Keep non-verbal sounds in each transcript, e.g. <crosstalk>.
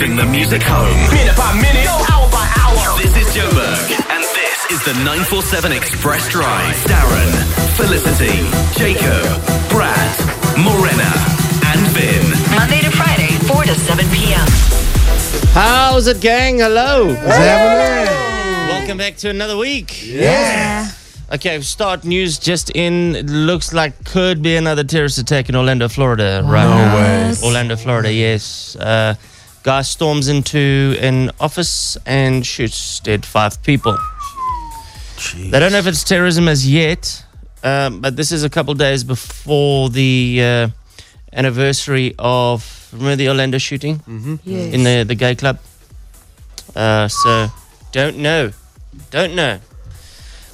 driving the music home. Minute by minute, hour by hour. This is Joburg, and this is the 947 Xpress Drive. Darren, Felicity, Jacob, Brad, Morena, and Vin. Monday to Friday, 4 to 7 p.m. How's it, gang? Hello. What's happening? Welcome back to another week. Yeah. Okay, start news just in. It looks like could be another terrorist attack in Orlando, Florida, right No now. way. Orlando, Florida, yes. Uh, guy storms into an office and shoots dead five people. They don't know if it's terrorism as yet, um, but this is a couple days before the uh, anniversary of remember the Orlando shooting Yes. in the the gay club. Uh, so don't know, don't know.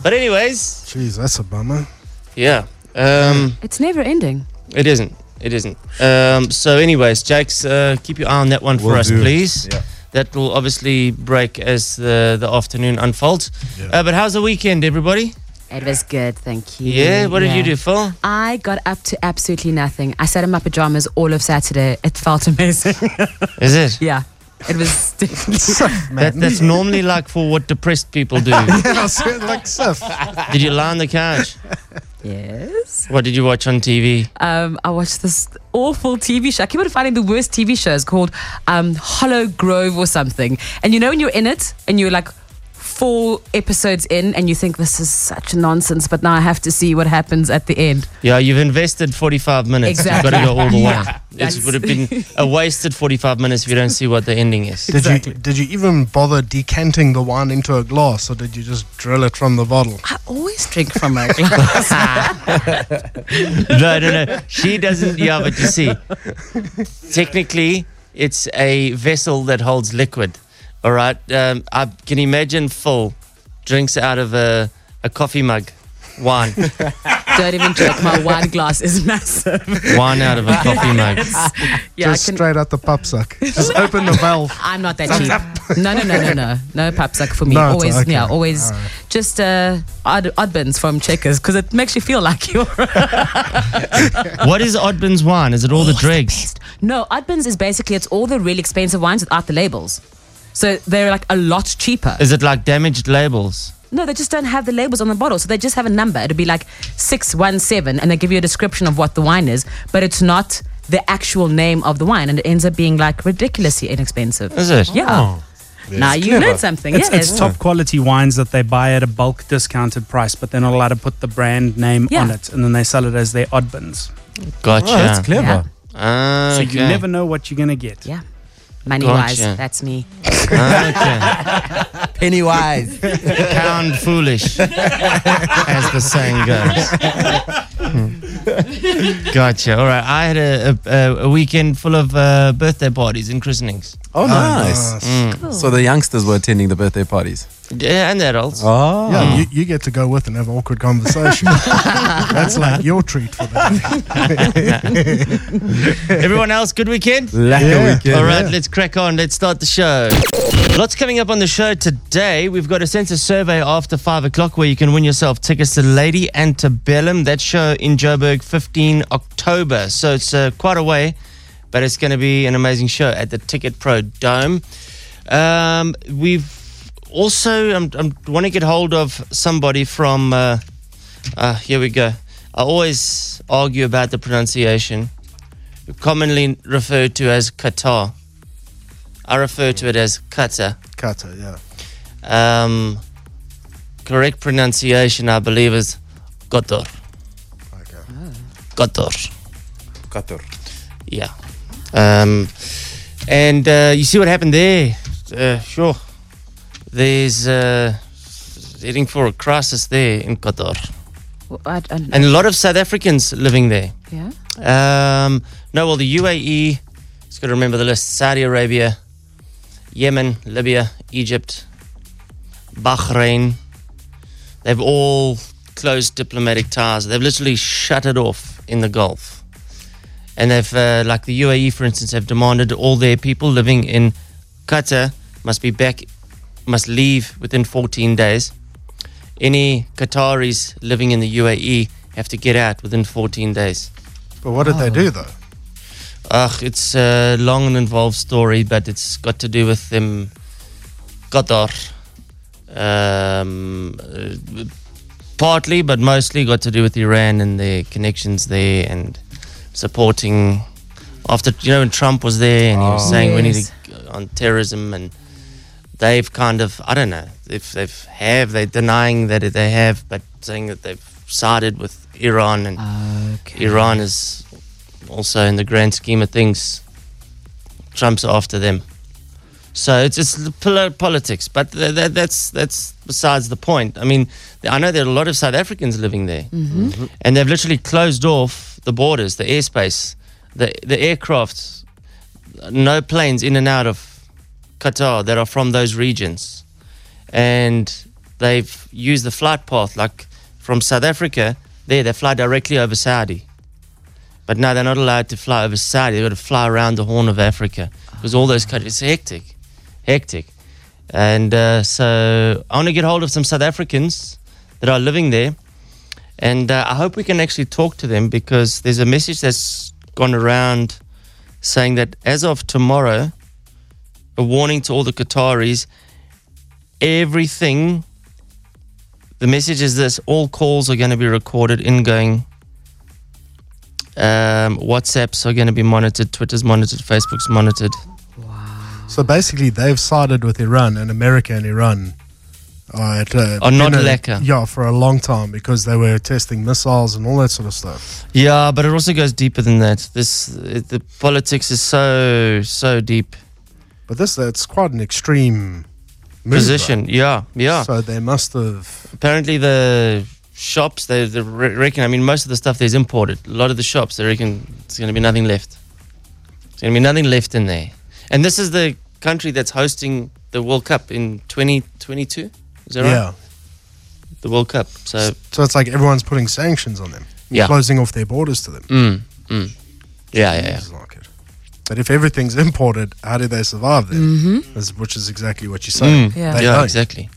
But anyways, Jeez, that's a bummer. yeah. Um, It's never ending. it isn't. It isn't. Um, so, anyways, Jakes, uh, keep your eye on that one for Will us, do. please. Yeah. That will obviously break as the, the afternoon unfolds. Yeah. Uh, but how's the weekend, everybody? It was good, thank you. Yeah. What did you Yeah. do, Phil? I got up to absolutely nothing. I sat in my pajamas all of Saturday. It felt <laughs> amazing. Is it? yeah. It was. <laughs> <laughs> That, that's normally like for what depressed people do. I said like Sif. did you lie on the couch? Yes. What did you watch on TV? Um, I watched this awful TV show. I keep on finding the worst TV shows called um, Hollow Grove or something. And you know when you're in it and you're like four episodes in and you think this is such a nonsense, but now I have to see what happens at the end. Yeah, you've invested 45 minutes. Exactly. You've got to go all the <laughs> way. Yeah, It would have been a wasted 45 minutes if you don't see what the ending is. Did you did you even bother decanting the wine into a glass, or did you just drill it from the bottle? I always drink from a glass. <laughs> no, no, no. She doesn't. Yeah, but you see, technically, it's a vessel that holds liquid. All right. Um, I can imagine full drinks out of a, a coffee mug, wine, <laughs> Don't even joke. My wine glass is massive. wine out of a coffee mug. <laughs> Yeah, I just can, straight out the papsak. Just open the valve. <laughs> I'm not that cheap. No, no, no, no, no. No papsak for me. No, it's always, okay. yeah, always just uh, odd, oddbins from Checkers because it makes you feel like you're. What is Oddbins wine? Is it all the dregs? no, oddbins is basically it's all the really expensive wines without the labels. So they're like a lot cheaper. Is it like damaged labels? No, they just don't have the labels on the bottle. So they just have a number. It'll be like 617 and they give you a description of what the wine is, but it's not the actual name of the wine. And it ends up being like ridiculously inexpensive. Is it? Yeah. Now you clever. learned something. It's, yes. it's top quality wines that they buy at a bulk discounted price, but they're not allowed to put the brand name Yeah. on it, and then they sell it as their odd bins. Gotcha. Oh, that's clever. Yeah. Ah, So okay. you never know what you're gonna get. Yeah. Money wise, Gotcha. that's me. Okay. <laughs> Pennywise. Pound foolish, as the saying goes. gotcha. All right. I had a, a, a weekend full of uh, birthday parties and christenings. Oh, ah, nice. nice. Mm. So the youngsters were attending the birthday parties. Yeah, and the adults. Oh. Yeah, you, you get to go with and have awkward conversation. <laughs> That's like your treat for the day. <laughs> Everyone else, good weekend? Lekker Yeah. weekend. All right, yeah. let's crack on. Let's start the show. Lots coming up on the show today. We've got a census survey after five o'clock where you can win yourself tickets to Lady Antebellum. That show in Joburg, 15 October. So it's uh, quite a way, but it's going to be an amazing show at the Ticket Pro Dome. Um, we've also, I'm, I'm want to get hold of somebody from. Uh, uh, here we go. I always argue about the pronunciation commonly referred to as Qatar. I refer to it as Qatar. Cutter, yeah. Um, correct pronunciation, I believe, is Qatar. Okay. Qatar. Qatar. Yeah. Um, and uh, you see what happened there? Uh, sure. There's uh, heading for a crisis there in Qatar. Well, I, I, And a lot of South Africans living there. yeah. Um, no, well, the UAE, it's got to remember the list Saudi Arabia, Yemen, Libya, Egypt, Bahrain. They've all closed diplomatic ties. They've literally shut it off in the Gulf. And they've, uh, like the UAE, for instance, have demanded all their people living in Qatar must be back, must leave within 14 days. Any Qataris living in the UAE have to get out within 14 days. But what did they do though? Ugh, it's a long and involved story, but it's got to do with them Qatar. Um, partly, but mostly got to do with Iran and their connections there and supporting. After you know when Trump was there and he was oh. saying we need to on terrorism and they've kind of I don't know if they've have they're denying that they have, but saying that they've sided with Iran and Okay. Iran is also in the grand scheme of things, Trump's after them. So it's just the politics, but th- th- that's that's besides the point. I mean, I know there are a lot of South Africans living there, mm-hmm. and they've literally closed off the borders, the airspace, the the aircrafts, no planes in and out of Qatar that are from those regions, and they've used the flight path like from South Africa. There, they fly directly over Saudi. But now they're not allowed to fly over Saudi. They've got to fly around the Horn of Africa because all those countries, it's hectic, hectic. And uh, so I want to get hold of some South Africans that are living there. And uh, I hope we can actually talk to them because there's a message that's gone around saying that as of tomorrow, a warning to all the Qataris everything, the message is this all calls are going to be recorded, ingoing um, WhatsApps are going to be monitored, Twitter's monitored, Facebook's monitored. Wow. So basically, they've sided with Iran, and America and Iran are at a, Are not a- lekker. Yeah, for a long time because they were testing missiles and all that sort of stuff. Yeah, but it also goes deeper than that. This it, the politics is so so deep But this that's quite an extreme move, position. right? Yeah, yeah. So they must have. Apparently the shops they, they reckon. I mean, most of the stuff there's imported. A lot of the shops they reckon it's going to be nothing left. There's going to be nothing left in there. And this is the country that's hosting the World Cup in 2022. Is that right? Yeah. The World Cup. So So it's like everyone's putting sanctions on them, Yeah. closing off their borders to them. Mm, mm. Yeah, yeah, yeah. It's like it. But if everything's imported, how do they survive then? Mm-hmm. Which is exactly what you're saying. Mm, Yeah. They yeah, don't. exactly.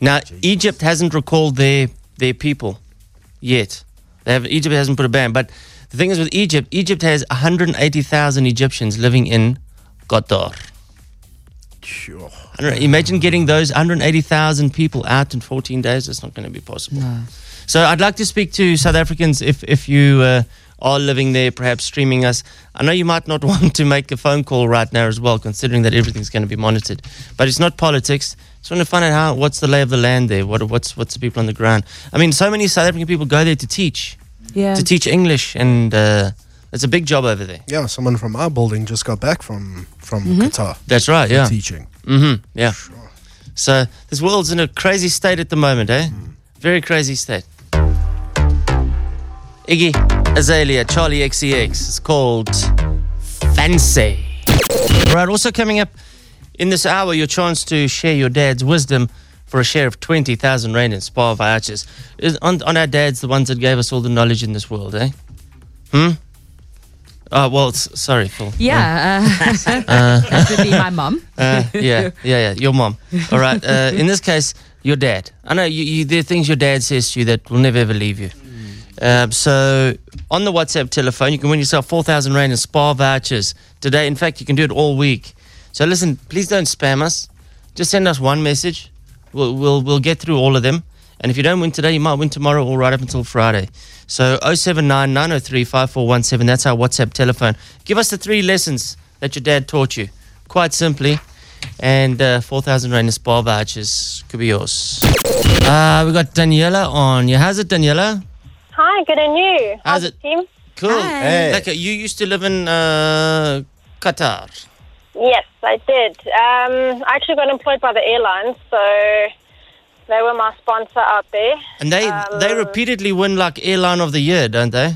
Now, Egypt hasn't recalled their their people yet. They have Egypt hasn't put a ban. But the thing is with Egypt, Egypt has 180,000 Egyptians living in Qatar. Sure. 100 Imagine getting those 180,000 people out in 14 days. It's not going to be possible. So I'd like to speak to South Africans if if you uh, are living there, perhaps streaming us. I know you might not <laughs> want to make a phone call right now as well, considering that everything's going to be monitored. But it's not politics. Just want to find out how what's the lay of the land there. What what's what's the people on the ground? I mean, so many South African people go there to teach, Yeah. to teach English, and uh, it's a big job over there. Yeah, someone from our building just got back from from Qatar That's right. Yeah. teaching. Mm-hmm. Yeah. So this world's in a crazy state at the moment, eh? Very crazy state. Iggy Azalea, Charli XCX. It's called Fancy. Right. Also coming up in this hour, your chance to share your dad's wisdom for a share of twenty thousand rand in spa vouchers. Is on, on our dads, the ones that gave us all the knowledge in this world, eh? Hmm. Oh well, s- sorry, Phil. Yeah. Uh, <laughs> that would be my mom. <laughs> Uh, yeah, yeah, yeah. Your mom. All right. Uh, in this case, your dad. I know you, you, there are things your dad says to you that will never ever leave you. Um, so on the WhatsApp telephone, you can win yourself four thousand rand in spa vouchers today. In fact, you can do it all week. So listen, please don't spam us. Just send us one message. We'll we'll we'll get through all of them. And if you don't win today, you might win tomorrow or right up until Friday. So 079 903 5417, that's our WhatsApp telephone. Give us the three lessons that your dad taught you. Quite simply. And uh, 4,000 Rand in spa vouchers could be yours. Uh, we got Daniela on. Yeah, how's it, Daniela? Hi, good and you. How's it? Team? Cool. Hi. Like, uh, you used to live in uh, Qatar. Yes, I did. Um, I actually got employed by the airlines, so they were my sponsor out there. And they, they Um, repeatedly win like Airline of the Year, don't they?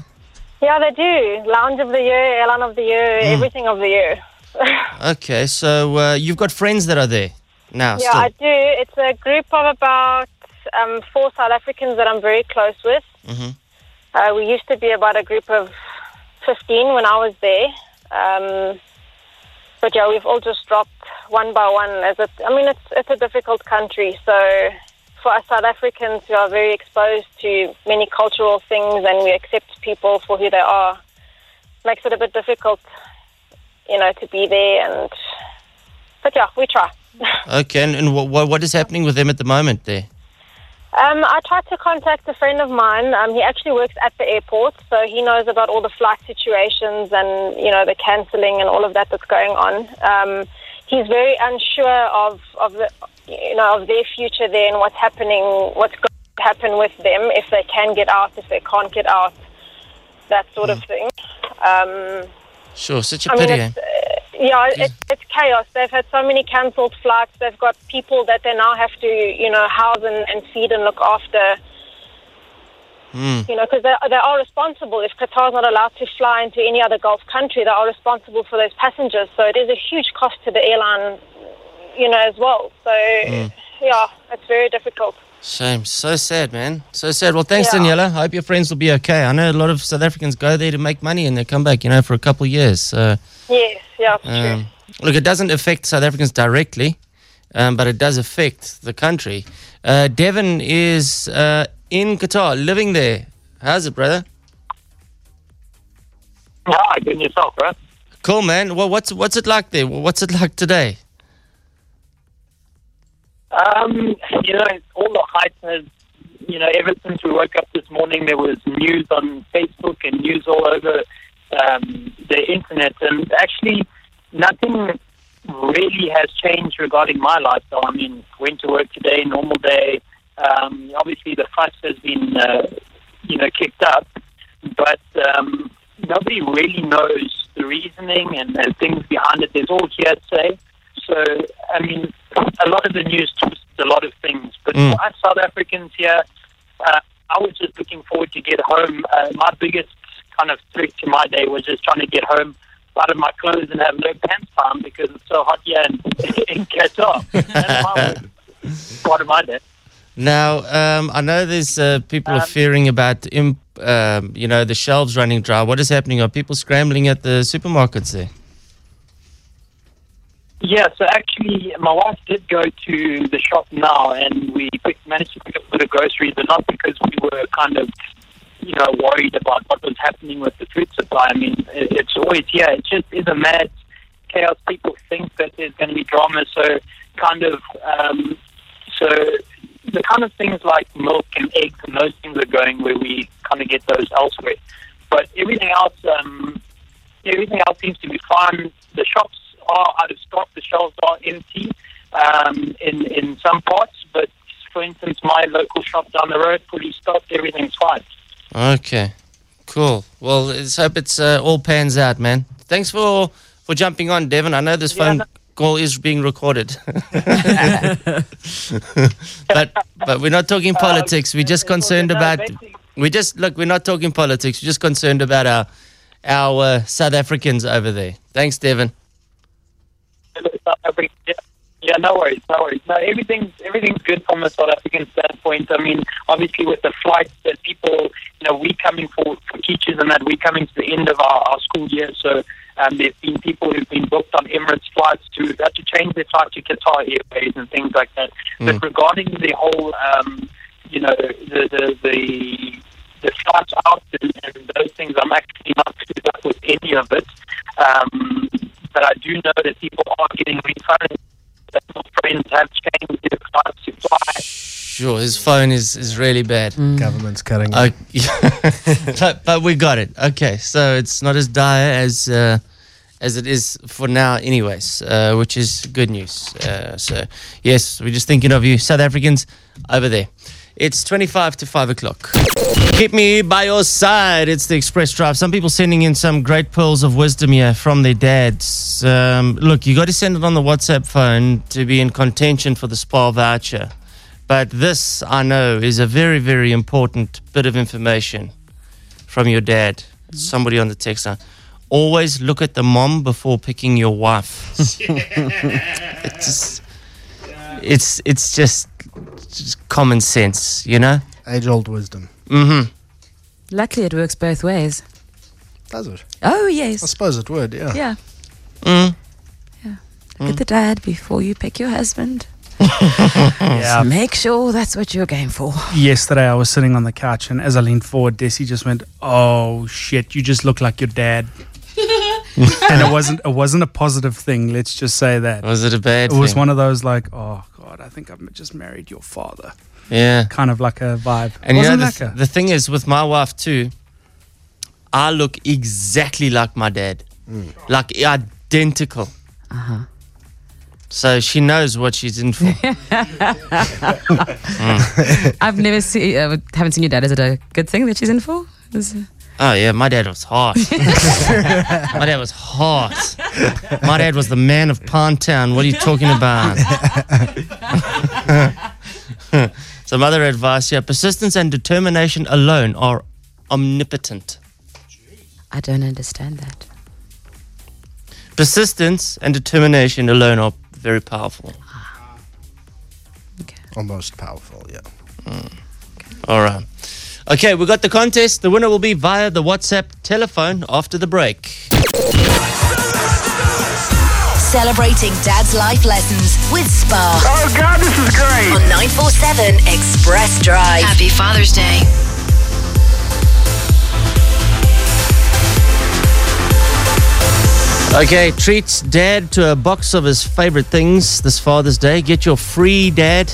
Yeah, they do. Lounge of the year, airline of the year, Hmm. everything of the year. <laughs> Okay, so uh, you've got friends that are there now yeah, still. I do. It's a group of about um, four South Africans that I'm very close with. Mhm. Uh, we used to be about a group of 15 when I was there. Um, but yeah, we've all just dropped one by one. As it, I mean, it's it's a difficult country, so for us South Africans, we are very exposed to many cultural things, and we accept people for who they are. Makes it a bit difficult you know, to be there. And but yeah, we try. <laughs> Okay, and, and what, what is happening with them at the moment there? Um, I tried to contact a friend of mine. Um, he actually works at the airport, so he knows about all the flight situations and you know the cancelling and all of that that's going on. Um, he's very unsure of of the you know of their future there and what's happening, what's going to happen with them if they can get out, if they can't get out, that sort of thing. Um, Sure, such a I mean, pity. it's, eh? uh, yeah, it's, it's chaos. They've had so many cancelled flights. They've got people that they now have to, you know, house and, and feed and look after. Mm. You know, because they, they are responsible. If Qatar's not allowed to fly into any other Gulf country, they are responsible for those passengers. So it is a huge cost to the airline, you know, as well. So, Mm. yeah, it's very difficult. Shame. So sad, man. So sad. Well, thanks, Yeah. Daniela. I hope your friends will be okay. I know a lot of South Africans go there to make money and they come back, you know, for a couple of years. So, Yes, yeah, it's true. um, look, it doesn't affect South Africans directly, um, but it does affect the country. Uh, Devon is uh, in Qatar, living there. How's it, brother? Hi, good yourself, right? Cool, man. Well, what's what's it like there? What's it like today? Um, you know, all the hype has, you know, ever since we woke up this morning, there was news on Facebook and news all over um, the internet, and actually, nothing really has changed regarding my life. lifestyle. I mean, went to work today, normal day. Um, obviously, the fuss has been, uh, you know, kicked up, but um, nobody really knows the reasoning and, and things behind it. There's all hearsay. So, I mean, a lot of the news twists a lot of things. But Mm. for us South Africans here, uh, I was just looking forward to get home. Uh, my biggest kind of threat to my day was just trying to get home out of my clothes and have no pants on because it's so hot here in, in Qatar. That's part of my day. Now, um, I know there's uh, people are Um, fearing about, imp, um, you know, the shelves running dry. What is happening? Are people scrambling at the supermarkets there? Yeah, so actually, my wife did go to the shop now, and we managed to pick up of groceries, but not because we were kind of, you know, worried about what was happening with the food supply. I mean, it's always here. It just is a mad chaos. People think that there's going to be drama, so kind of, um, so the kind of things like milk and eggs and those things are going where we kind of get those elsewhere. But everything else, um, everything else seems to be fine. The shops are out of stock. The shelves are empty um, in in some parts. But for instance, my local shop down the road, fully stocked. Everything's fine. Okay, cool. Well, let's hope it's uh, all pans out, man. Thanks for for jumping on, Devon. I know this Yeah, phone no- call is being recorded, <laughs> but but we're not talking politics. We're just concerned about. We just look. We're not talking politics. We're just concerned about our our uh, South Africans over there. Thanks, Devon. Yeah, no worries, no worries. No, everything's everything's good from a South African standpoint. I mean, obviously with the flights that people, you know, we coming for, for teachers and that we're coming to the end of our, our school year. So um, there's been people who've been booked on Emirates flights to had to change their flight to Qatar Airways and things like that. But regarding the whole, um, you know, the the the the flights out and, and those things, I'm actually not up with any of it. Um, but I do know that people are getting refunds. That my friends have changed their flights to fly. Sure, his phone is is really bad. Government's cutting. Uh, <laughs> but, but we got it. Okay, so it's not as dire as uh, as it is for now, anyways, uh, which is good news. Uh, so yes, we're just thinking of you, South Africans over there. It's twenty-five to five o'clock. Keep me by your side. It's the Xpress Drive. Some people sending in some great pearls of wisdom here from their dads. Um, look, you got to send it on the WhatsApp phone to be in contention for the spa voucher. But this, I know, is a very, very important bit of information from your dad. Somebody on the text line. Always look at the mom before picking your wife. <laughs> it's it's it's just, just common sense, you know. Age old wisdom. Mm-hmm. Luckily, it works both ways. Does it? Oh, yes. I suppose it would, yeah. Yeah. Mm. Look at the dad before you pick your husband. <laughs> Yeah. Make sure that's what you're going for. Yesterday, I was sitting on the couch, and as I leaned forward, Desi just went, "Oh shit! You just look like your dad." <laughs> and it wasn't it wasn't a positive thing. Let's just say that. Was it a bad It was thing? one of those like, oh god, I think I've just married your father. Yeah. Kind of like a vibe. And you know, the, like th- a- the thing is, with my wife too, I look exactly like my dad, like identical. Uh-huh. So she knows what she's in for. <laughs> Mm. I've never seen, uh, haven't seen your dad. Is it a good thing that she's in for? Is- Oh yeah, my dad was hot. <laughs> my dad was hot. My dad was the man of Pond Town. What are you talking about? <laughs> Some other advice here: persistence and determination alone are omnipotent. I don't understand that. Persistence and determination alone are very powerful. Ah. Okay. Almost powerful, yeah. Mm. All right. Okay, we've got the contest. The winner will be via the WhatsApp telephone after the break. Celebrating Dad's life lessons with Spa. Oh, God, this is great. On 947 Xpress Drive. Happy Father's Day. Okay, treats dad to a box of his favorite things this Father's Day. Get your free dad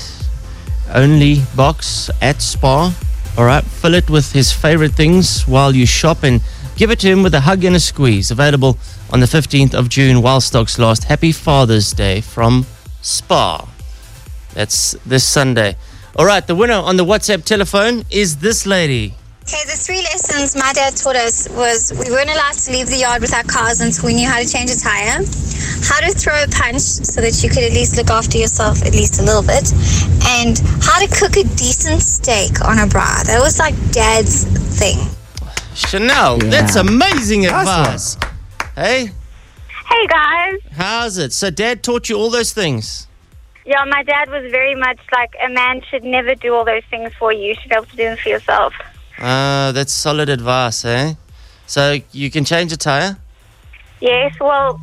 only box at Spa. All right, fill it with his favorite things while you shop and give it to him with a hug and a squeeze. Available on the 15th of June while stocks last. Happy Father's Day from Spa. That's this Sunday. All right, the winner on the WhatsApp telephone is this lady. Okay, the three lessons my dad taught us was we weren't allowed to leave the yard with our cars until we knew how to change a tire, how to throw a punch so that you could at least look after yourself at least a little bit, and how to cook a decent steak on a braai. That was like dad's thing. Chanel, that's amazing advice. Hey, Hey guys. how's it? So, dad taught you all those things? Yeah, my dad was very much like a man should never do all those things for you. You should be able to do them for yourself. Uh, that's solid advice, eh? So you can change a tire? Yes, well,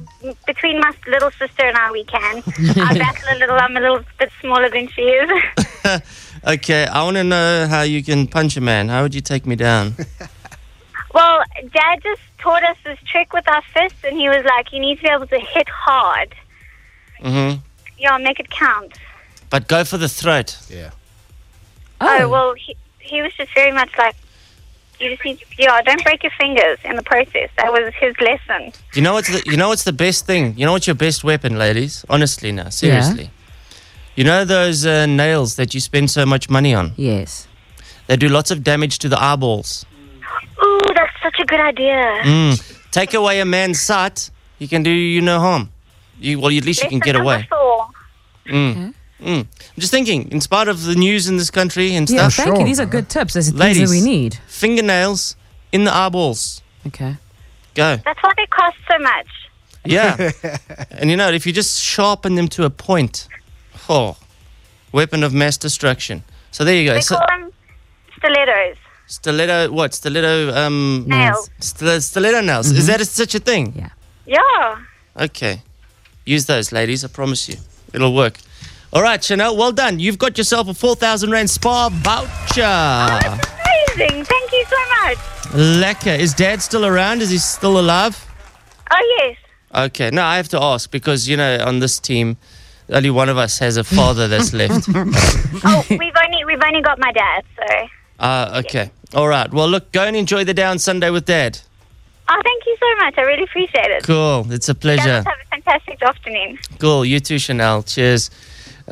between my little sister and I, we can. I <laughs> battle a little. I'm a little bit smaller than she is. <laughs> Okay, I want to know how you can punch a man. How would you take me down? <laughs> well, Dad just taught us this trick with our fists, and he was like, "You need to be able to hit hard. hmm Yeah, make it count." But go for the throat. Yeah. Oh, well, he, he was just very much like, "You just need, yeah, don't break your fingers in the process." That was his lesson. You know what's the you know what's the best thing? You know what's your best weapon, ladies? Honestly, now, seriously. You know those uh, nails that you spend so much money on? Yes. They do lots of damage to the eyeballs. Ooh, that's such a good idea. Mm. Take away a man's sight, he can do you no harm. You, well, at least you can get away. Mm. Mm. I'm just thinking, in spite of the news in this country and Yeah, stuff. thank you. These are good tips. There's things Ladies, that we need. fingernails in the eyeballs. Okay. Go. That's why they cost so much. Yeah. <laughs> and you know, if you just sharpen them to a point, oh, weapon of mass destruction. So there you go. They So, call them stilettos. stiletto, what? Stiletto, um, Nails. Stil- stiletto nails. Is that a, such a thing? Yeah. Yeah. Okay. Use those, ladies. I promise you. It'll work. All right, Chanel, well done. You've got yourself a 4,000 Rand spa voucher. Oh, that's Amazing. Thank you so much. Lekker. Is dad still around? Is he still alive? Oh, yes. Okay. No, I have to ask because, you know, on this team, only one of us has a father that's <laughs> left. oh, we've only we've only got my dad, so. Ah, okay. All right. Well, look, go and enjoy the day on Sunday with dad. Oh, thank you so much. I really appreciate it. Cool. It's a pleasure. have a fantastic afternoon. Cool. You too, Chanel. Cheers.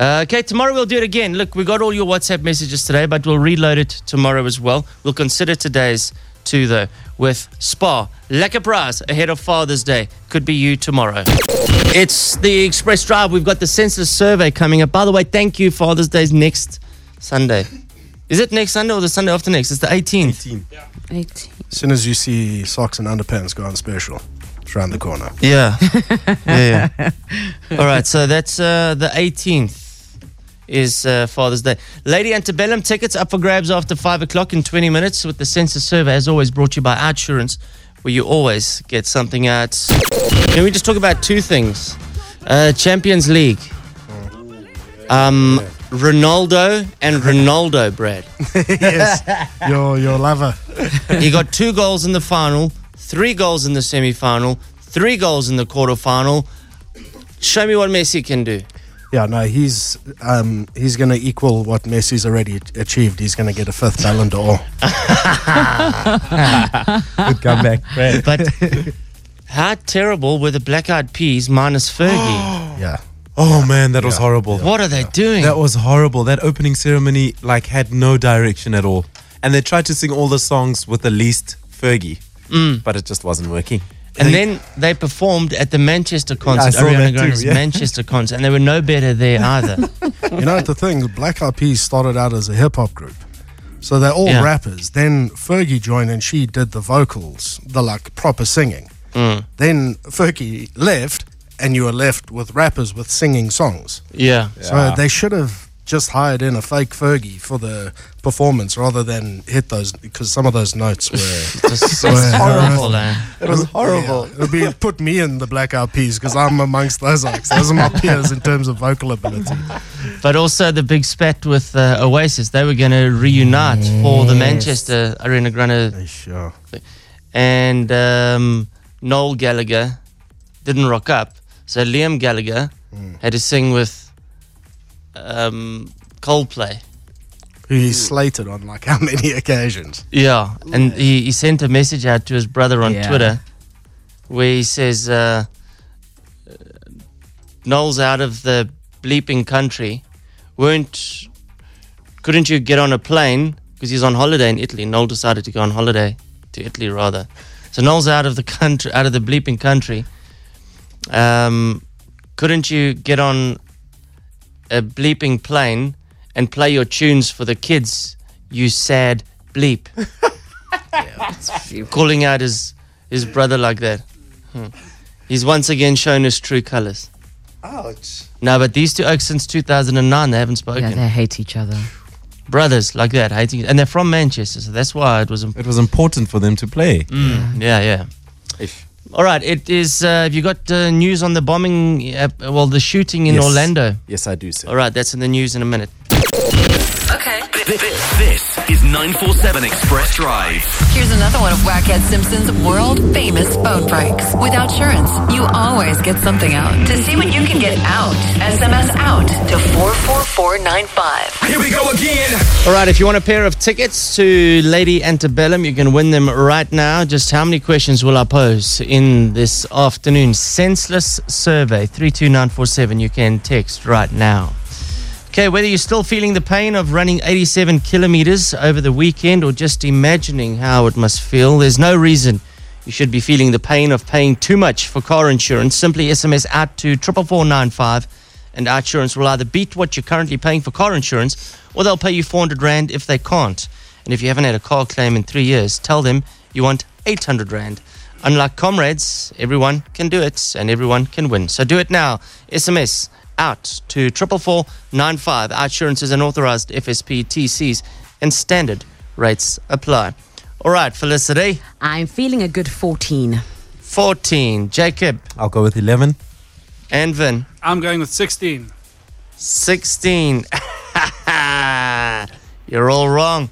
Uh, okay, tomorrow we'll do it again. Look, we got all your WhatsApp messages today, but we'll reload it tomorrow as well. We'll consider today's too, though, with Spa. Lekker prize ahead of Father's Day. Could be you tomorrow. It's the Xpress Drive. We've got the census survey coming up. By the way, thank you. Father's Day's next Sunday. Is it next Sunday or the Sunday after next? It's the 18th. 18. As soon as you see socks and underpants go on special, it's around the corner. Yeah. <laughs> yeah, yeah. All right, so that's uh, the 18th is uh, Father's Day. Lady Antebellum tickets up for grabs after 5 o'clock in 20 minutes with the census survey, as always, brought to you by Outsurance, where you always get something out. Can we just talk about two things? Uh, Champions League. Um, Ronaldo and Ronaldo, Brad. <laughs> yes, your your lover. he got two goals in the final, three goals in the semi final, three goals in the quarter final. Show me what Messi can do. Yeah, no, he's um, he's going to equal what Messi's already achieved. He's going to get a fifth Ballon d'Or. <laughs> Good comeback. Brad. But how terrible were the Black Eyed Peas minus Fergie? <gasps> yeah. Oh man, that was horrible. what are they doing? That was horrible. That opening ceremony like had no direction at all. And they tried to sing all the songs with the least Fergie, Mm. but it just wasn't working. And then they performed at the Manchester concert, saw Ariana that too, Grande's yeah. Manchester concert, and they were no better there <laughs> either. you know the thing, Black Eyed Peas started out as a hip hop group. So they're all Yeah. rappers. Then Fergie joined and she did the vocals, the like proper singing. Mm. Then Fergie left and you were left with rappers with singing songs. Yeah. So they should have just hired in a fake Fergie for the performance rather than hit those because some of those notes <laughs> were Just were horrible? It was horrible. Yeah, it'd be put me in the Black Eyed Peas because I'm amongst those acts. Those are my <laughs> peers in terms of vocal ability. But also the big spat with uh, Oasis. They were going to reunite for the Manchester Arena Grande. Sure. And um, Noel Gallagher didn't rock up. So Liam Gallagher had to sing with um, Coldplay. Who he slated on like how <laughs> many occasions? Yeah, and he, he sent a message out to his brother on Yeah. Twitter where he says, uh, Noel's out of the bleeping country. Weren't, couldn't you get on a plane? Because he's on holiday in Italy. Noel decided to go on holiday to Italy rather. So Noel's out of the country, out of the bleeping country. Um, couldn't you get on a bleeping plane and play your tunes for the kids, you sad bleep? <laughs> Calling out his, his brother like that. Hmm. He's once again shown his true colors. Ouch. No, but these two oaks since 2009, they haven't spoken. Yeah, they hate each other. Brothers like that, hating, and they're from Manchester, so that's why it was. Imp- It was important for them to play. Mm, yeah, yeah. All right, it is. Uh, have you got uh, news on the bombing? Uh, well, the shooting in Yes. Orlando. Yes, I do, sir. All right, that's in the news in a minute. Okay. This is 947 Xpress Drive. Here's another one of Whackhead Simpson's world famous phone pranks. With Outsurance, you always get something out. To see what you can get out, SMS out to 44495. Here we go again. All right, if you want a pair of tickets to Lady Antebellum, you can win them right now. Just how many questions will I pose in this afternoon? Senseless survey 32947. You can text right now. Okay, whether you're still feeling the pain of running 87 kilometers over the weekend or just imagining how it must feel, there's no reason you should be feeling the pain of paying too much for car insurance. Simply SMS out to 44495 and Outsurance will either beat what you're currently paying for car insurance or they'll pay you 400 Rand if they can't. And if you haven't had a car claim in three years, tell them you want 800 Rand. Unlike comrades, everyone can do it and everyone can win. So do it now. SMS out to 44495. Outsurance is an authorized FSP TCs and standard rates apply. All right, Felicity. I'm feeling a good 14. 14. Jacob. I'll go with 11. And Vin. I'm going with 16. 16. <laughs> You're all wrong.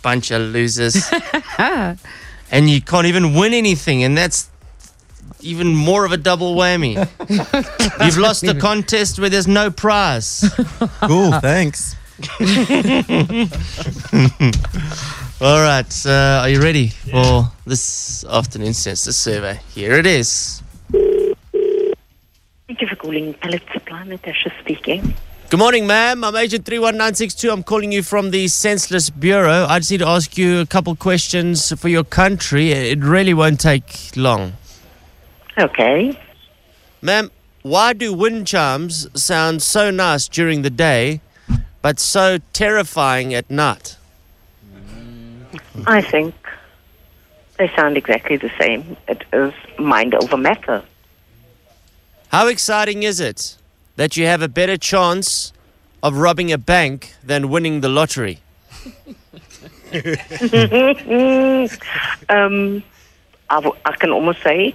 Bunch of losers. <laughs> and you can't even win anything, and that's even more of a double whammy. <laughs> You've lost a contest where there's no prize. <laughs> Cool, thanks. <laughs> All right, uh, are you ready for this afternoon's census survey? Here it is. Thank you for calling Pallet Supply. Natasha speaking. Good morning, ma'am. I'm Agent 31962. I'm calling you from the Senseless Bureau. I just need to ask you a couple questions for your country. It really won't take long. Okay. Ma'am, why do wind chimes sound so nice during the day, but so terrifying at night? I think they sound exactly the same. It is mind over matter. How exciting is it that you have a better chance of robbing a bank than winning the lottery? <laughs> um, I, w- I can almost say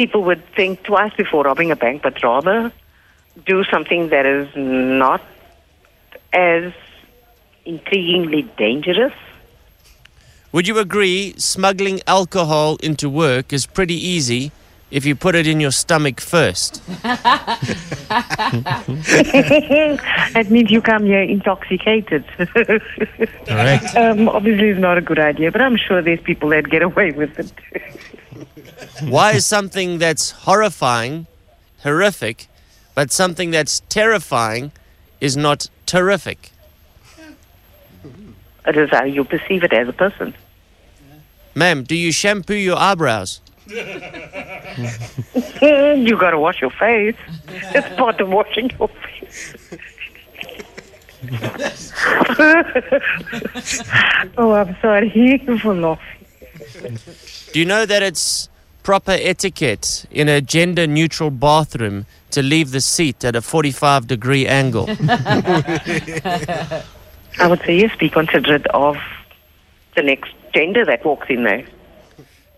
people would think twice before robbing a bank, but rather do something that is not as intriguingly dangerous. Would you agree smuggling alcohol into work is pretty easy if you put it in your stomach first. <laughs> that means you come here intoxicated. Correct. <laughs> Um, obviously, it's not a good idea, but I'm sure there's people that get away with it. <laughs> <laughs> Why is something that's horrifying horrific, but something that's terrifying is not terrific? it is how you perceive it as a person. Ma'am, do you shampoo your eyebrows? <laughs> you got to wash your face. It's part of washing your face. <laughs> oh, I'm sorry for laughing. Do you know that it's proper etiquette in a gender neutral bathroom to leave the seat at a 45 degree angle? <laughs> I would say yes, be considerate of the next gender that walks in there.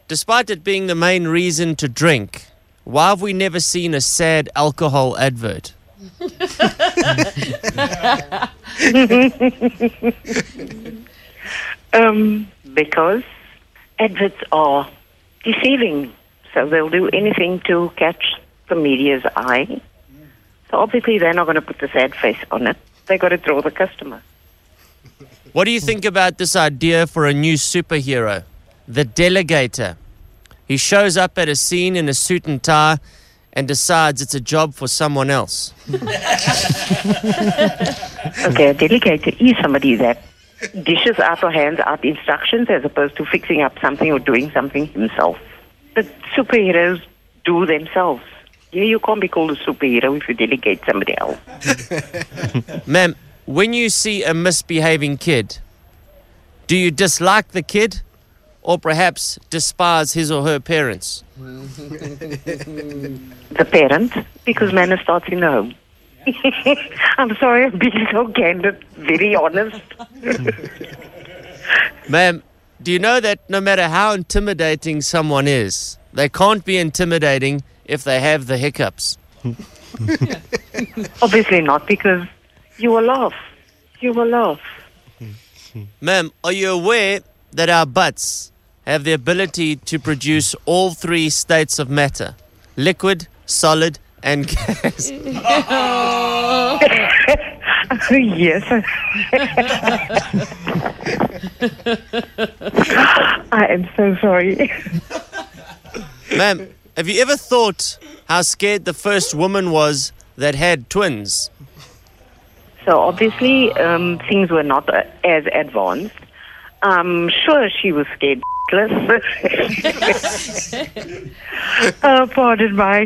Despite it being the main reason to drink, why have we never seen a sad alcohol advert? <laughs> um, because adverts are deceiving, so they'll do anything to catch the media's eye. So obviously, they're not going to put the sad face on it. They've got to draw the customer. What do you think about this idea for a new superhero? The Delegator. He shows up at a scene in a suit and tie and decides it's a job for someone else. <laughs> okay, a delegator is somebody that dishes out or hands out instructions as opposed to fixing up something or doing something himself. But superheroes do themselves. Yeah, you can't be called a superhero if you delegate somebody else. <laughs> Ma'am, when you see a misbehaving kid, do you dislike the kid or perhaps despise his or her parents? the parent, because manners starts in the home. I'm sorry, I'm being so candid, very honest. Ma'am, do you know that no matter how intimidating someone is, they can't be intimidating if they have the hiccups? <laughs> Obviously not, because you will laugh. You will laugh. Ma'am, are you aware that our butts have the ability to produce all three states of matter liquid, solid, and gas? <laughs> yes. I am so sorry. Ma'am, have you ever thought how scared the first woman was that had twins? So obviously, um, things were not uh, as advanced. I'm sure she was scared. <laughs> uh, pardon my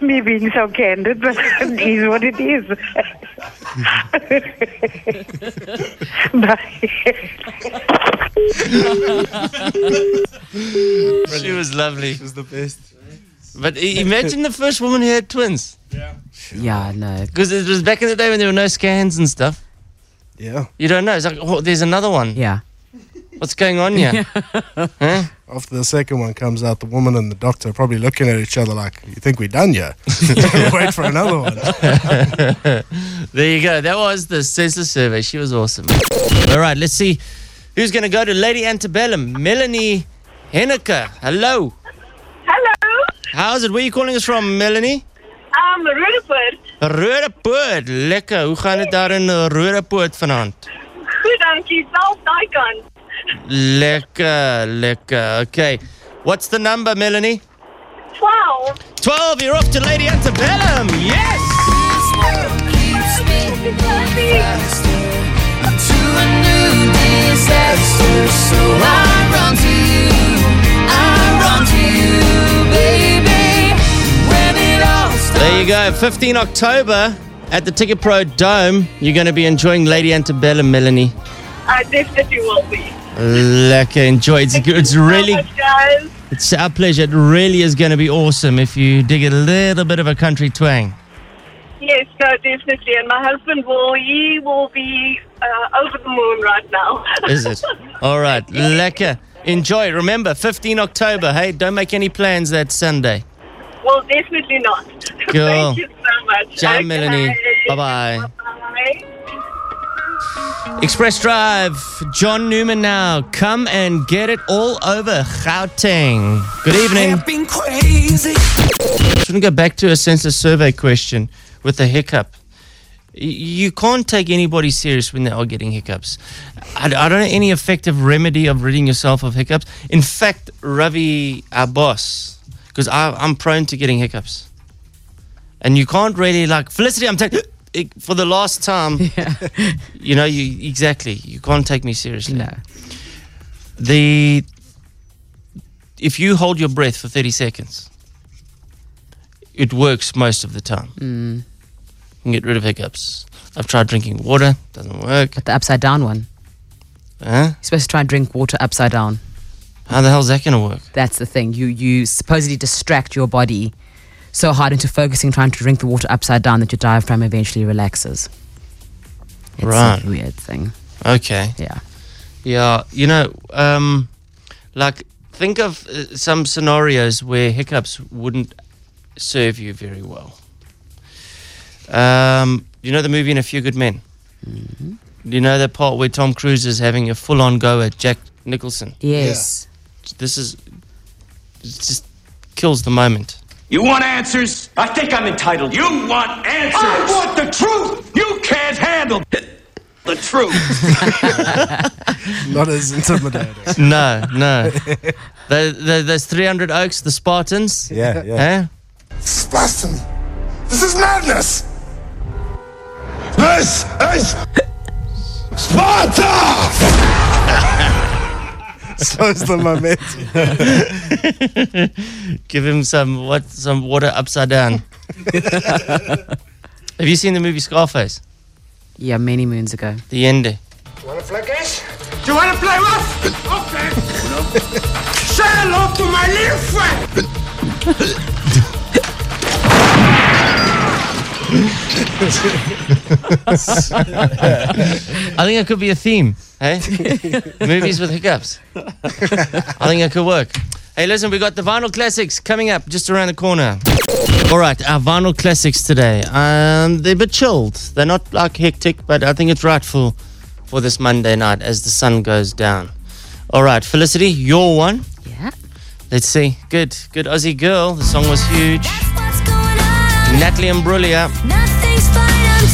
me being so candid, but <laughs> it is what it is. <laughs> she was lovely. She was the best. But imagine the first woman who had twins. Yeah. Yeah, no. Because it was back in the day when there were no scans and stuff. Yeah. You don't know. It's like, oh, there's another one. Yeah. What's going on here? <laughs> huh? After the second one comes out, the woman and the doctor are probably looking at each other like, "You think we're done yet? <laughs> Wait for another one." <laughs> there you go. That was the census survey. She was awesome. All right, let's see who's going to go to Lady Antebellum. Melanie Henneke. Hello. Hello. How's it? Where are you calling us from, Melanie? um, Roodepoort. Rodepoort. Lekker. Hoe gaan het daar in uh, Roodepoort vanavond? Goed, dankie. Self daai kant. Lekker, lekker. Okay. What's the number, Melanie? 12. 12. You're off to Lady Antebellum. Yes! To a new disaster, so I run to you, I run to you, baby. When it all starts. There you go. 15 October at the Ticket Pro Dome. You're going to be enjoying Lady Antebellum, Melanie. I definitely will be. Lekker. Enjoy. It's, it's so really, much, guys. it's our pleasure. It really is going to be awesome if you dig a little bit of a country twang. Yes, no, definitely. And my husband will, he will be uh, over the moon right now. <laughs> Is it? All right. Lekker. Enjoy. Remember, 15 October. Hey, don't make any plans that Sunday. well, definitely not. <laughs> Cool. Thank you so much. Ciao, Melanie. Okay. Bye bye. Bye. Xpress Drive, John Newman now. Come and get it all over Gauteng. Good evening. been crazy. Just want to go back to a census survey question with a hiccup. You can't take anybody serious when they are getting hiccups. I, I don't know any effective remedy of ridding yourself of hiccups. In fact, Ravi, our boss, because I'm prone to getting hiccups. And you can't really, like, Felicity, I'm taking. For the last time, <laughs> you know, you exactly. You can't take me seriously. No. The if you hold your breath for 30 seconds, it works most of the time. Mm. You can get rid of hiccups. I've tried drinking water, doesn't work. But the upside down one. Huh? You're supposed to try and drink water upside down. How the hell's that going to work? That's the thing. You you supposedly distract your body so hard into focusing trying to drink the water upside down that your diaphragm eventually relaxes. It's Right. a weird thing. Okay. Yeah. Yeah, you know, um, like think of uh, some scenarios where hiccups wouldn't serve you very well. Um, you know the movie In a Few Good Men? Mm-hmm. You know that part where Tom Cruise is having a full on go at Jack Nicholson? Yes. This is. It just kills the moment. You want answers? I think I'm entitled. You want answers? I want the truth. You can't handle the truth. <laughs> Not as intimidating. no, no. the, the, those 300 Oaks, the Spartans? Yeah, yeah. Eh? Spartan! This is madness! This is Sparta! <laughs> <laughs> Slows the momentum. <laughs> Give him some what? Some water upside down. <laughs> Have you seen the movie Scarface? Yeah, many moons ago. The ending. Wanna play games? Do you wanna play rough? Okay. Say hello to my little <laughs> I think it could be a theme. Hey, <laughs> movies with hiccups. I think it could work. Hey, listen, we got the vinyl classics coming up just around the corner. All right, our vinyl classics today. Um, they're a bit chilled. They're not like hectic, but I think it's right for for this Monday night as the sun goes down. All right, Felicity, your one. Yeah. Let's see. Good, good Aussie girl. The song was huge. Natalie Imbruglia. Nothing's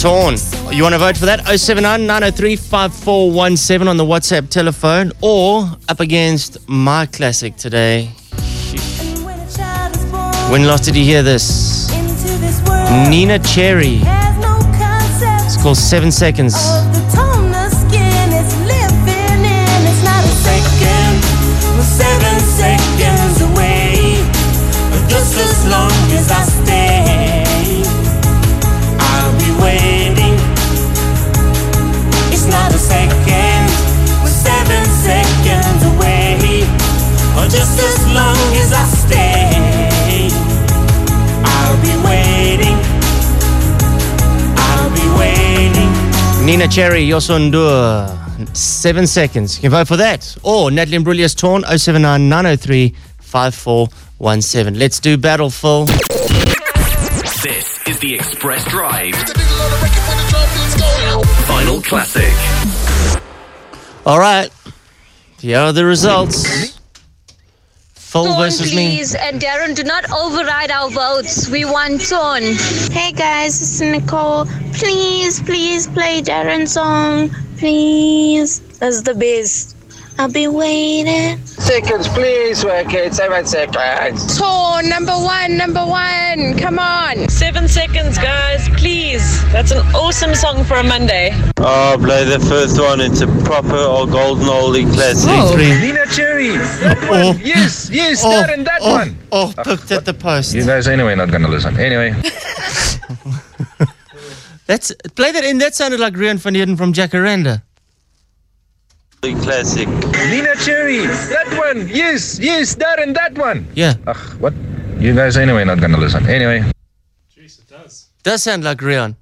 Torn. You want to vote for that? 079 903 5417 on the WhatsApp telephone or up against my classic today. When last did you hear this? Neneh Cherry. It's called Seven Seconds. As long as I stay, long as I stay, I'll be waiting. I'll be waiting. Neneh Cherry, Youssou N'Dour. Uh, seven seconds. You can vote for that. Or Natalie Imbruglia's Torn, 079 903 5417. Let's do battle, Phil. This is the Xpress Drive. Final Classic. All right. Here are the results. Phil Torn, versus me. please. And Darren, do not override our votes. We want Torn. Hey guys, this is Nicole. Please, please play Darren's song. Please. That's the best. I'll be waiting. Seconds, please. Okay, seven seconds. Torn, number one, number one. Come on. Seven seconds, guys, please. That's an awesome song for a Monday. Oh, play the first one. It's a proper or golden oldie classic. Neneh Cherry. That one. Oh. Yes, yes, Oh, that and that oh, one. Oh, picked at the post. You guys anyway not gonna listen. Anyway. <laughs> That's play that in. That sounded like Rian van Heerden from Jacaranda. Classic. Neneh Cherry, that one. Yes, yes, that and that one. Yeah. Ugh, what? You guys anyway not gonna listen. Anyway. Jeez, it does Does sound like Rian.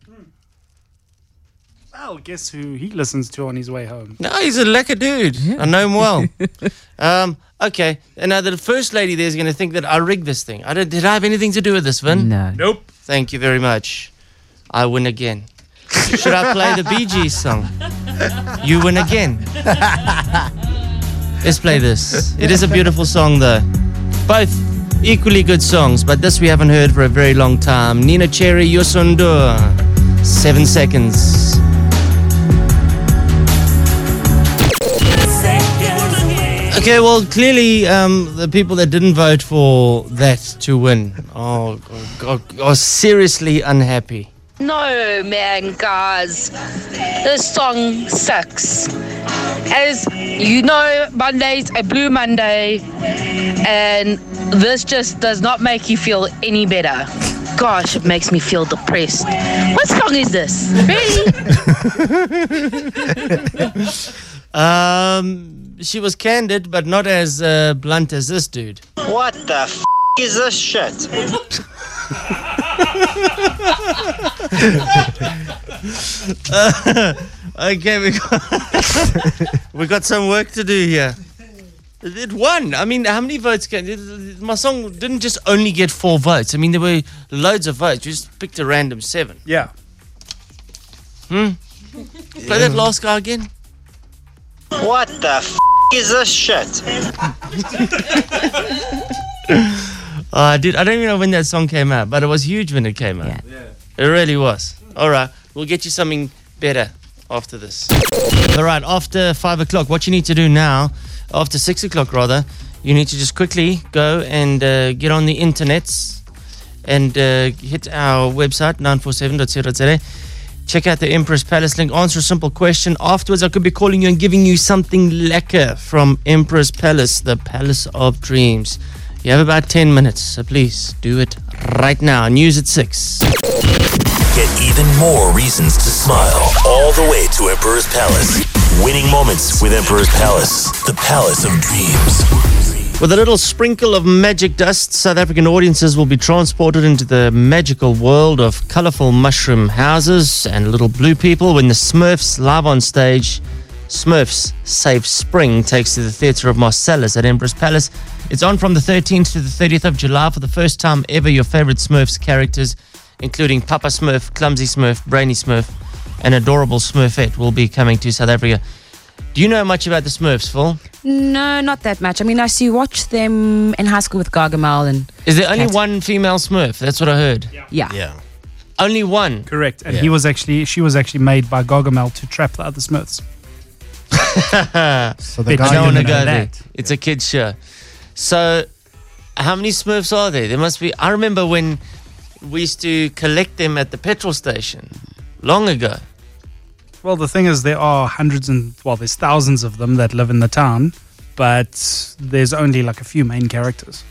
Well, guess who he listens to on his way home? No, he's a lekker dude. I know him well. <laughs> um, okay. And now the first lady there is going to think that I rigged this thing. I don't, did I have anything to do with this, Vin? No. Nope. Thank you very much. I win again. Should I play the Bee Gees song? You win again. Let's play this. It is a beautiful song, though. Both equally good songs, but this we haven't heard for a very long time. Neneh Cherry, Youssou N'Dour. Seven seconds. Okay, well, clearly um, the people that didn't vote for that to win are, are, are seriously unhappy. No, man, guys. This song sucks. As you know, Monday's a blue Monday, and this just does not make you feel any better. Gosh, it makes me feel depressed. What song is this? Really? <laughs> Um, she was candid, but not as uh, blunt as this dude. What the f is this shit? <laughs> Uh, <laughs> okay, we got, <laughs> we got some work to do here. It won. I mean, how many votes can it- my song didn't just only get four votes. I mean, there were loads of votes. You just picked a random seven. Yeah. Hmm. Play that last guy again. What the f is this shit? <laughs> Oh, I. I don't even know when that song came out, but it was huge when it came out. Yeah, It really was. All right, we'll get you something better after this. All right, after five o'clock, what you need to do now, after six o'clock rather, you need to just quickly go and uh, get on the internets and uh, hit our website 947.co.za. Check out the Emperors Palace link. Answer a simple question. Afterwards, I could be calling you and giving you something lekker from Emperors Palace, the Palace of Dreams. You have about 10 minutes, so please do it right now. News at 6. Get even more reasons to smile all the way to Emperor's Palace. Winning moments with Emperor's Palace, the Palace of Dreams. With a little sprinkle of magic dust, South African audiences will be transported into the magical world of colorful mushroom houses and little blue people when the Smurfs live on stage. Smurfs Save Spring takes to the Theatre of Marcellus at Emperors Palace. It's on from the 13th to the 30th of July for the first time ever. Your favorite Smurfs characters, including Papa Smurf, Clumsy Smurf, Brainy Smurf, and Adorable Smurfette, will be coming to South Africa. Do you know much about the Smurfs, Phil? No, not that much. I mean, I used to watch them in high school with Gargamel and. Is there only Cat. one female Smurf? That's what I heard. Yeah. Yeah. Only one. Correct. And Yeah. he was actually, she was actually made by Gargamel to trap the other Smurfs. <laughs> so the I guy don't want to go there. that. It's a kid's show. So, how many Smurfs are there? There must be. I remember when we used to collect them at the petrol station long ago. Well, the thing is, there are hundreds and, well, there's thousands of them that live in the town, but there's only like a few main characters.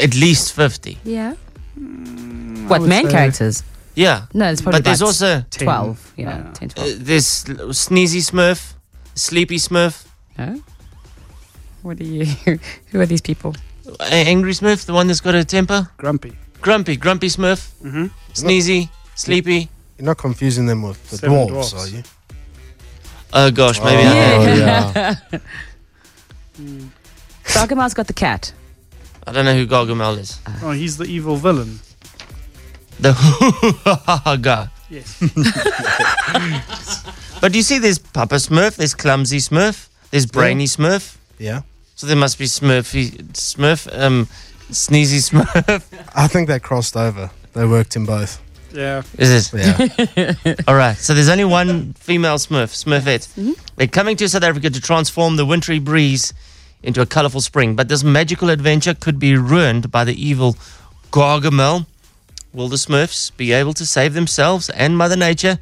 At least 50. Yeah. I What, main say- characters? Yeah. No, it's probably But there's about also 12. Yeah, 10, 12. Uh, there's Sneezy Smurf, Sleepy Smurf, Huh? What are you? <laughs> Who are these people? Angry Smurf, the one that's got a temper. Grumpy. Grumpy, Grumpy Smurf, mm-hmm. Sneezy, Sleepy. You're not confusing them with the Seven dwarves, dwarfs. are you? Oh gosh, maybe Oh, I have. yeah. <laughs> <laughs> Gargamel's got the cat. I don't know who Gargamel is. Oh, he's the evil villain. The guy. Yes. But do you see, there's Papa Smurf, there's Clumsy Smurf, there's Brainy Smurf. Yeah. So there must be Smurfy, Smurf, um, Sneezy Smurf. <laughs> I think they crossed over. They worked in both. Yeah. Is it? Yeah. <laughs> All right. So there's only one female Smurf, Smurfette. They're coming to South Africa to transform the wintry breeze into a colorful spring. But this magical adventure could be ruined by the evil Gargamel. Will the Smurfs be able to save themselves and Mother Nature?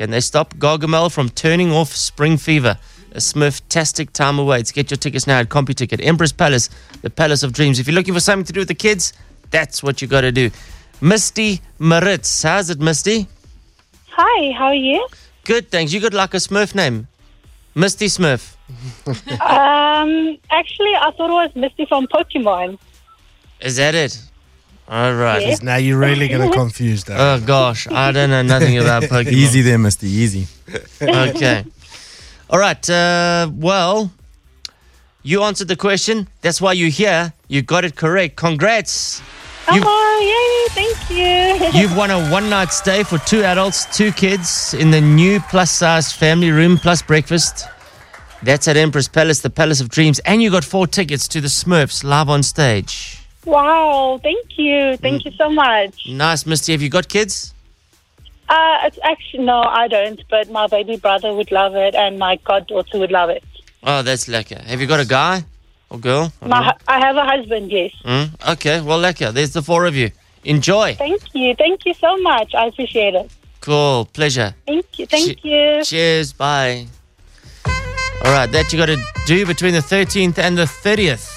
Can they stop Gargamel from turning off spring fever? A Smurf-tastic time awaits. Get your tickets now at CompuTicket. Emperors Palace, the Palace of Dreams. If you're looking for something to do with the kids, that's what you got to do. Misty Maritz. How's it, Misty? Hi, how are you? Good, thanks. You got like a Smurf name, Misty Smurf. <laughs> um, actually, I thought it was Misty from Pokemon. Is that it? All right. Yes. Now you're really going to confuse that. Oh gosh, I don't know nothing <laughs> about Pokemon. Easy there, Mr. Easy. okay. All right. Uh, well, you answered the question. That's why you're here. You got it correct. Congrats. You've, Oh, yay, thank you. <laughs> you've won a one night stay for two adults, two kids in the new plus size family room plus breakfast. That's at Emperors Palace, the Palace of Dreams. And you got four tickets to the Smurfs live on stage. Wow, thank you. Thank you so much. Nice, Misty. Have you got kids? Uh, it's actually, no, I don't, but my baby brother would love it and my goddaughter would love it. Oh, that's lekker. Have you got a guy or girl? My, I have a husband, yes. Mm? Okay, well, lekker. There's the four of you. Enjoy. Thank you. Thank you so much. I appreciate it. Cool. Pleasure. Thank you. Thank Che- you. Cheers. Bye. All right, that you got to do between the 13th and the 30th.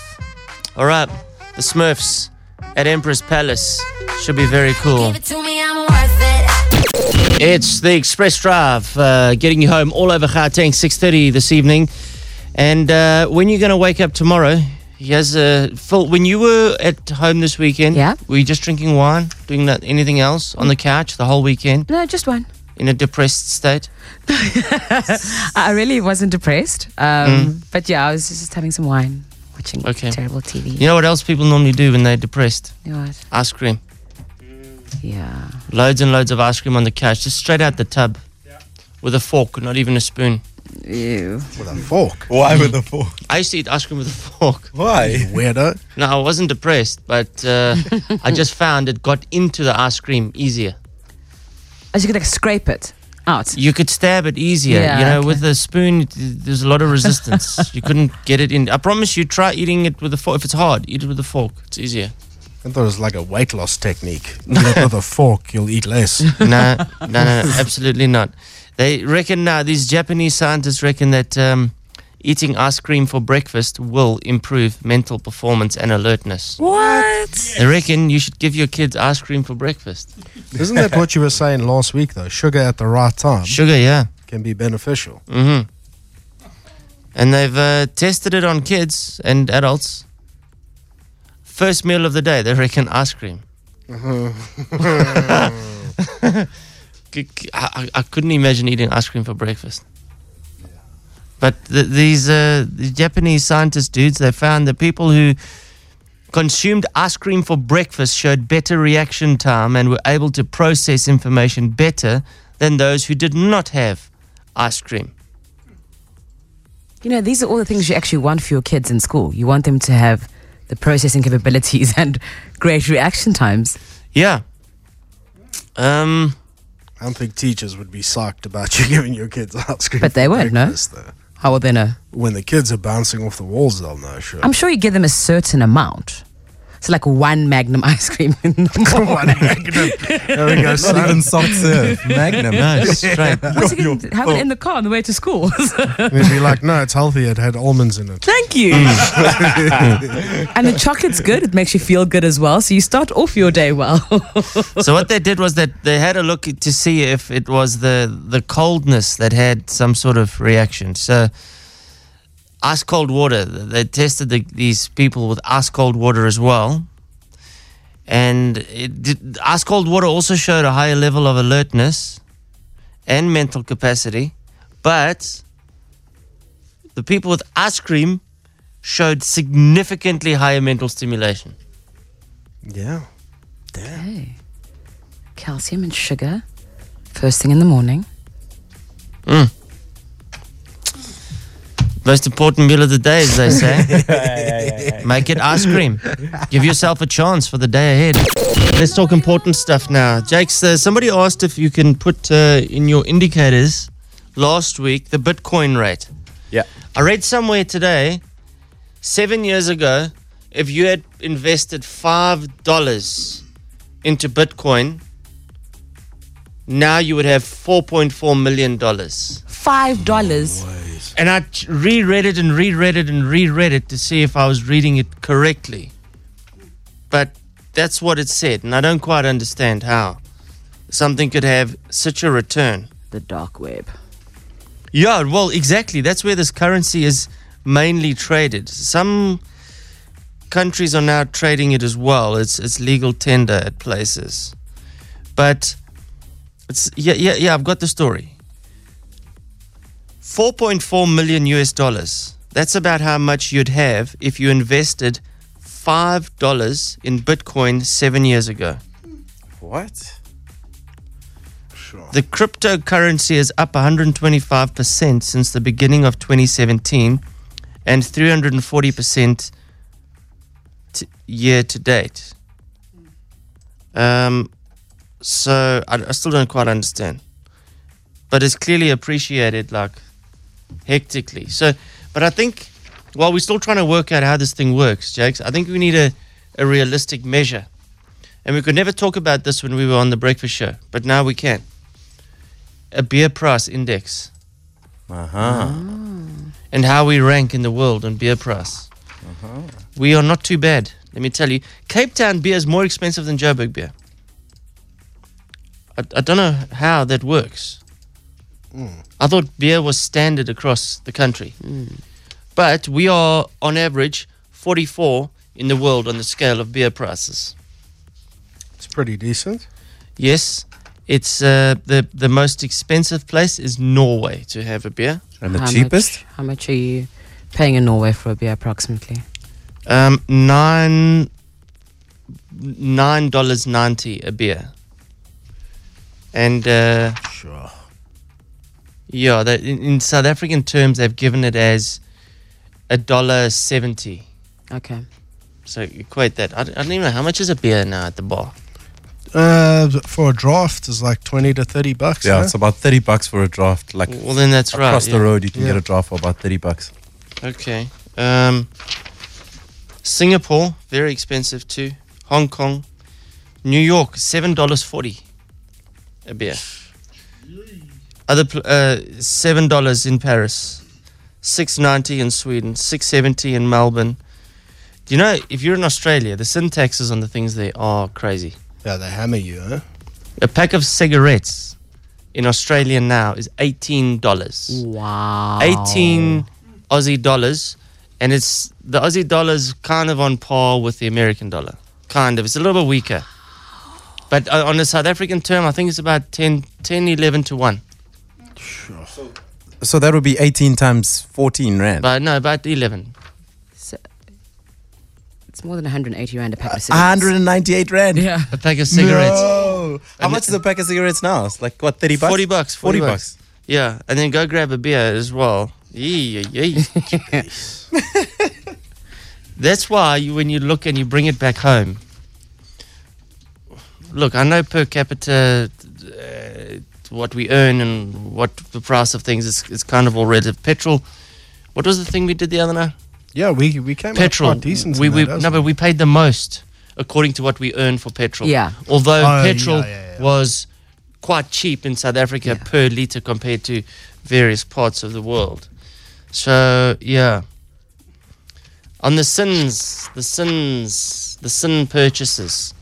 All right, the Smurfs at Emperors Palace should be very cool. To me, I'm worth it. It's the Xpress Drive, uh, getting you home all over Gauteng, 6.30 this evening. And uh, when you're going to wake up tomorrow, here's a... Phil, when you were at home this weekend, yeah. were you just drinking wine, doing that, anything else on the couch the whole weekend? No, just one. In a depressed state? <laughs> I really wasn't depressed. Um, But yeah, I was just having some wine, watching. Okay. terrible TV. You know what else people normally do when they're depressed? What? Ice cream. Yeah. Loads and loads of ice cream on the couch, just straight out the tub. With a fork, not even a spoon. Ew. With a fork? <laughs> Why with a fork? I used to eat ice cream with a fork. Why? Weirdo. No, I wasn't depressed, but uh, <laughs> I just found it got into the ice cream easier. As you could like scrape it out. You could stab it easier. Yeah, you know, okay. with a spoon, there's a lot of resistance. <laughs> you couldn't get it in. I promise you, try eating it with a fork. If it's hard, eat it with a fork. It's easier. I thought it was like a weight loss technique. With a fork, you'll eat less. <laughs> no, no, no, no, absolutely not. They reckon now, these Japanese scientists reckon that um, eating ice cream for breakfast will improve mental performance and alertness. What? They reckon you should give your kids ice cream for breakfast. Isn't that what you were saying last week, though? Sugar at the right time Sugar, yeah. can be beneficial. Mm-hmm. And they've uh, tested it on kids and adults. First meal of the day, they reckon ice cream. <laughs> I couldn't imagine eating ice cream for breakfast. But th- these uh, the Japanese scientist dudes, they found that people who consumed ice cream for breakfast showed better reaction time and were able to process information better than those who did not have ice cream. You know, these are all the things you actually want for your kids in school. You want them to have the processing capabilities <laughs> and great reaction times. Yeah. Um, I don't think teachers would be psyched about you <laughs> giving your kids ice cream. But they for won't, no? though. How will they know? Uh, when the kids are bouncing off the walls, they'll know, sure. I'm sure you give them a certain amount. So like one magnum <laughs> ice cream in the <laughs> morning. one magnum. There we go. Not son. even soft serve. <laughs> Magnum. No, straight. Once again, have it in the car on the way to school. And they'd be like, no, it's healthy. It had almonds in it. Thank you. Mm. and the chocolate's good. It makes you feel good as well. So you start off your day well. so what they did was that they had a look to see if it was the the coldness that had some sort of reaction. So ice cold water. They tested the, these people with ice cold water as well, and it did, ice cold water also showed a higher level of alertness and mental capacity, but the people with ice cream showed significantly higher mental stimulation. Yeah. Okay. Calcium and sugar. First thing in the morning. Mm. Most important meal of the day, as they <laughs> say. Make it ice cream. Give yourself a chance for the day ahead. Let's talk important stuff now. Jakes, uh, somebody asked if you can put uh, in your indicators last week the Bitcoin rate. Yeah. I read somewhere today, seven years ago, if you had invested $5 into Bitcoin, now you would have $4.4 million. Five dollars. And I reread it and reread it and reread it to see if I was reading it correctly. But that's what it said, and I don't quite understand how. something could have such a return. The dark web. Yeah, well, exactly. That's where this currency is mainly traded. Some countries are now trading it as well. It's it's legal tender at places, but it's yeah yeah yeah. I've got the story. Four point four million US dollars. That's about how much you'd have if you invested five dollars in Bitcoin seven years ago. What? Sure. The cryptocurrency is up 125% since the beginning of 2017 and 340% t- year to date. Um, so I, I still don't quite understand. But it's clearly appreciated like hectically. So, but I think while we're still trying to work out how this thing works, Jakes, I think we need a, a realistic measure. And we could never talk about this when we were on the breakfast show, but now we can. A beer price index. Uh-huh. And how we rank in the world on beer price. Uh-huh. We are not too bad, let me tell you. Cape Town beer is more expensive than Joburg beer. I, I don't know how that works. I thought beer was standard across the country. But we are, on average, 44 in the world on the scale of beer prices. It's pretty decent. Yes, it's uh, the the most expensive place is Norway to have a beer, And the How Much, how much are you paying in Norway for a beer approximately? Um, nine nine dollars ninety a beer, and uh, sure. Yeah, that in, in South African terms, they've given it as a dollar seventy. Okay. So equate that. I, don't- I don't even know how much is a beer now at the bar. Uh, for a draft is like twenty to thirty bucks. Yeah, huh? it's about 30 bucks for a draft. Like Well, then that's right, Across the yeah. road, you can Yeah. get a draft for about 30 bucks. Okay. Um, Singapore, very expensive too. Hong Kong, New York, seven dollars forty a beer. Other pl- uh, seven dollars in Paris, six ninety in Sweden, six seventy in Melbourne. Do you know if you're in Australia, the sin taxes on the things there are crazy. Yeah, they hammer you, huh? A pack of cigarettes in Australia now is eighteen dollars. Wow. 18 Aussie dollars, and it's the Aussie dollar's kind of on par with the American dollar. Kind of. It's a little bit weaker. But uh, on the South African term, I think it's about 10, 10 11 to 1. So that would be 18 times 14 rand. But no, about 11. It's more than 180 rand a pack of cigarettes. 198 rand. Yeah. A pack of cigarettes. No. How much is a pack of cigarettes now? It's like what, 30 bucks? 40 bucks. 40 40, bucks. Yeah. And then go grab a beer as well. Yee, yee, yee. <laughs> That's why you, when you look and you bring it back home. Look, I know per capita uh, what we earn and what the price of things is, is kind of all relative. Petrol. What was the thing we did the other night? Yeah, we we came petrol. out quite decent. We, we that, no, but we paid the most according to what we earned for petrol. Yeah. Although Oh, petrol yeah, yeah, was quite cheap in South Africa per liter compared to various parts of the world. So yeah. On the sins, the sins, the sin purchases,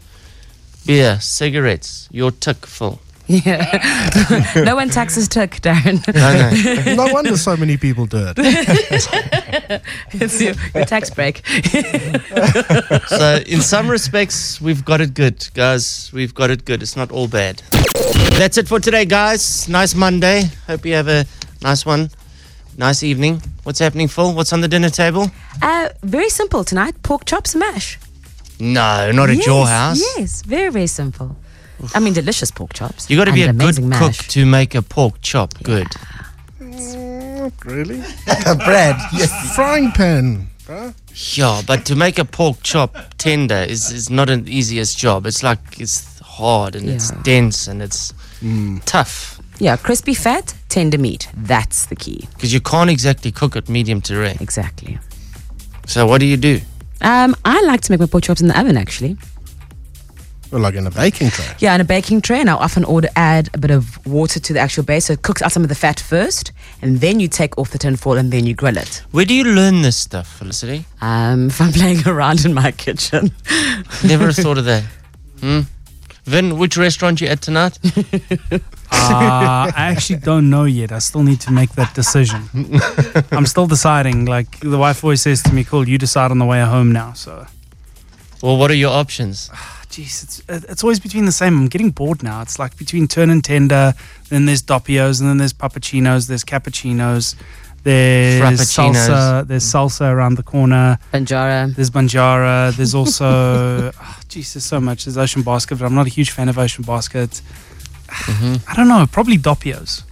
beer, cigarettes, your tick full. Yeah. <laughs> no one taxes took, Darren. I <laughs> no. Wonder so many people do it. it's your, your tax break. <laughs> so in some respects we've got it good guys. We've got it good. It's not all bad. That's it for today guys. Nice monday. Hope you have a nice one. Nice evening. What's happening phil? What's on the dinner table? Uh, very simple tonight. Pork chops and mash. no not at your house. Yes, very, very simple. I mean, delicious pork chops. you got to be a good amazing cook to make a pork chop good Not really. <laughs> Brad, Frying pan, bruh. yeah but to make a pork chop tender is, is not an easiest job it's like it's hard and it's dense and it's tough Yeah, crispy fat, tender meat. That's the key. because you can't exactly cook it medium to rare Exactly. so what do you do Um, I like to make my pork chops in the oven, actually. Well, like in a baking tray. Yeah, in a baking tray, and I often order add a bit of water to the actual base, so it cooks out some of the fat first, and then you take off the tin foil and then you grill it. Where do you learn this stuff, Felicity? Um, <laughs> if I'm playing around in my kitchen. <laughs> Never thought of that. Hmm? Vin, which restaurant you at tonight? <laughs> Uh, I actually don't know yet. I still need to make that decision. I'm still deciding. Like the wife always says to me, "Cool, you decide on the way home now." So, well, what are your options? <sighs> Jeez, it's it's always between the same. I'm getting bored now. It's like between turn and tender. Then there's doppios, and then there's puppuccinos. There's cappuccinos. There's salsa. There's mm. salsa around the corner. Banjara. There's banjara. There's also, <laughs> ah, oh, geez, there's so much. There's Ocean Basket, but I'm not a huge fan of Ocean Basket. Mm-hmm. I don't know. Probably doppios.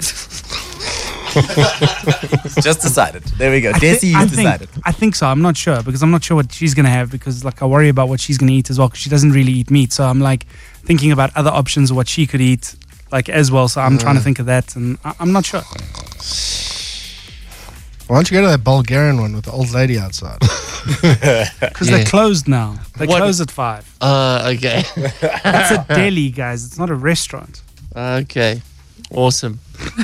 <laughs> <laughs> Just decided. There we go. I thi- Desi, I you think- decided. I think so. I'm not sure because I'm not sure what she's gonna have because like I worry about what she's gonna eat as well because she doesn't really eat meat. So I'm like thinking about other options of what she could eat like as well. So I'm trying to Mm. think of that and I- I'm not sure. Why don't you go to that Bulgarian one with the old lady outside? <laughs> Because they're closed now. They What- close at five. Uh, okay. That's a <laughs> deli, guys. It's not a restaurant. Okay. Awesome. <laughs>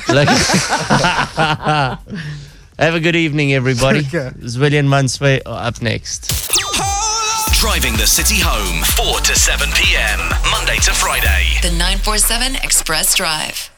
Have a good evening, everybody. Okay. Zwillian Mansway oh, up next. Driving the city home, 4 to 7 p.m., Monday to Friday. The 947 Xpress Drive.